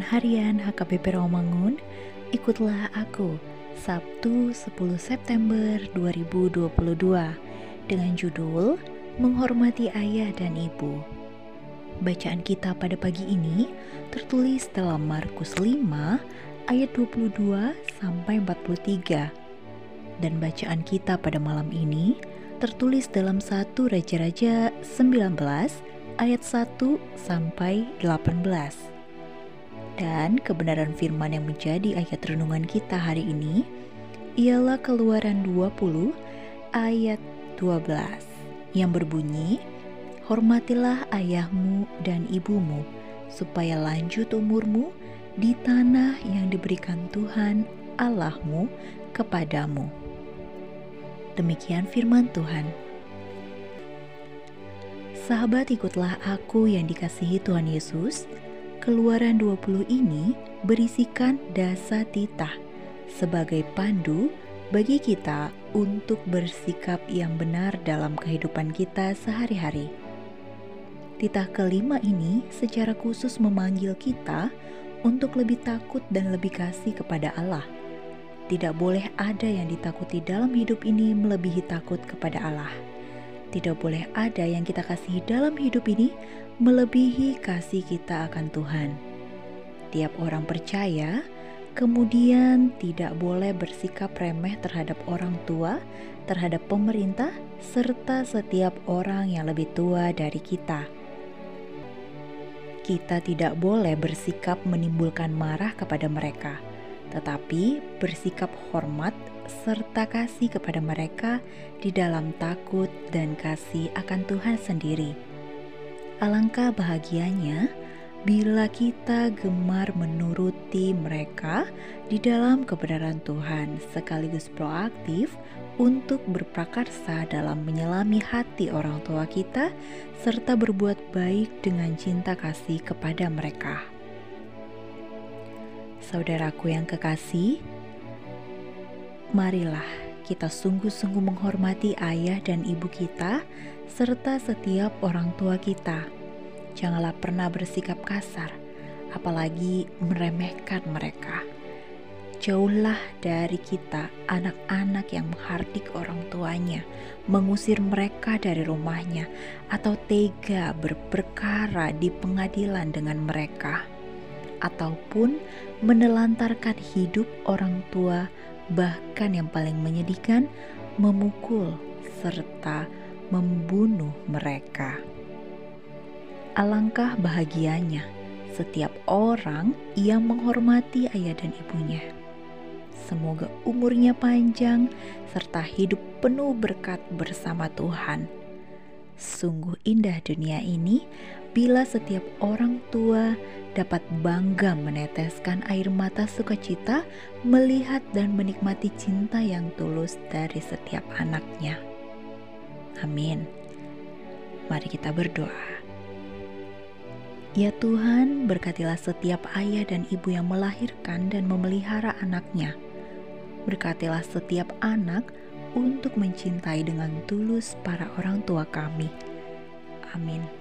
Harian HKBP Rawamangun, ikutlah aku Sabtu 10 September 2022 dengan judul Menghormati Ayah dan Ibu. Bacaan kita pada pagi ini tertulis dalam Markus 5 ayat 22 sampai 43. Dan bacaan kita pada malam ini tertulis dalam 1 Raja-Raja 19 ayat 1 sampai 18. Dan kebenaran firman yang menjadi ayat renungan kita hari ini ialah Keluaran 20 ayat 12 yang berbunyi, Hormatilah ayahmu dan ibumu supaya lanjut umurmu di tanah yang diberikan Tuhan Allahmu kepadamu. Demikian firman Tuhan. Sahabat ikutlah aku yang dikasihi Tuhan Yesus Keluaran 20 ini berisikan dasa titah sebagai pandu bagi kita untuk bersikap yang benar dalam kehidupan kita sehari-hari. Titah kelima ini secara khusus memanggil kita untuk lebih takut dan lebih kasih kepada Allah. Tidak boleh ada yang ditakuti dalam hidup ini melebihi takut kepada Allah. Tidak boleh ada yang kita kasihi dalam hidup ini melebihi kasih kita akan Tuhan. Tiap orang percaya, kemudian tidak boleh bersikap remeh terhadap orang tua, terhadap pemerintah, serta setiap orang yang lebih tua dari kita. Kita tidak boleh bersikap menimbulkan marah kepada mereka, tetapi bersikap hormat serta kasih kepada mereka di dalam takut dan kasih akan Tuhan sendiri Alangkah bahagianya bila kita gemar menuruti mereka di dalam kebenaran Tuhan, sekaligus proaktif untuk berprakarsa dalam menyelami hati orang tua kita, serta berbuat baik dengan cinta kasih kepada mereka. Saudaraku yang kekasih, marilah kita sungguh-sungguh menghormati ayah dan ibu kita serta setiap orang tua kita. Janganlah pernah bersikap kasar, apalagi meremehkan mereka. Jauhlah dari kita anak-anak yang menghardik orang tuanya, mengusir mereka dari rumahnya, atau tega berperkara di pengadilan dengan mereka, ataupun menelantarkan hidup orang tua, bahkan yang paling menyedihkan, memukul serta membunuh mereka. Alangkah bahagianya setiap orang yang menghormati ayah dan ibunya. Semoga umurnya panjang serta hidup penuh berkat bersama Tuhan. Sungguh indah dunia ini bila setiap orang tua dapat bangga meneteskan air mata sukacita melihat dan menikmati cinta yang tulus dari setiap anaknya. Amin. Mari kita berdoa. Ya Tuhan, berkatilah setiap ayah dan ibu yang melahirkan dan memelihara anaknya. Berkatilah setiap anak untuk mencintai dengan tulus para orang tua kami. Amin.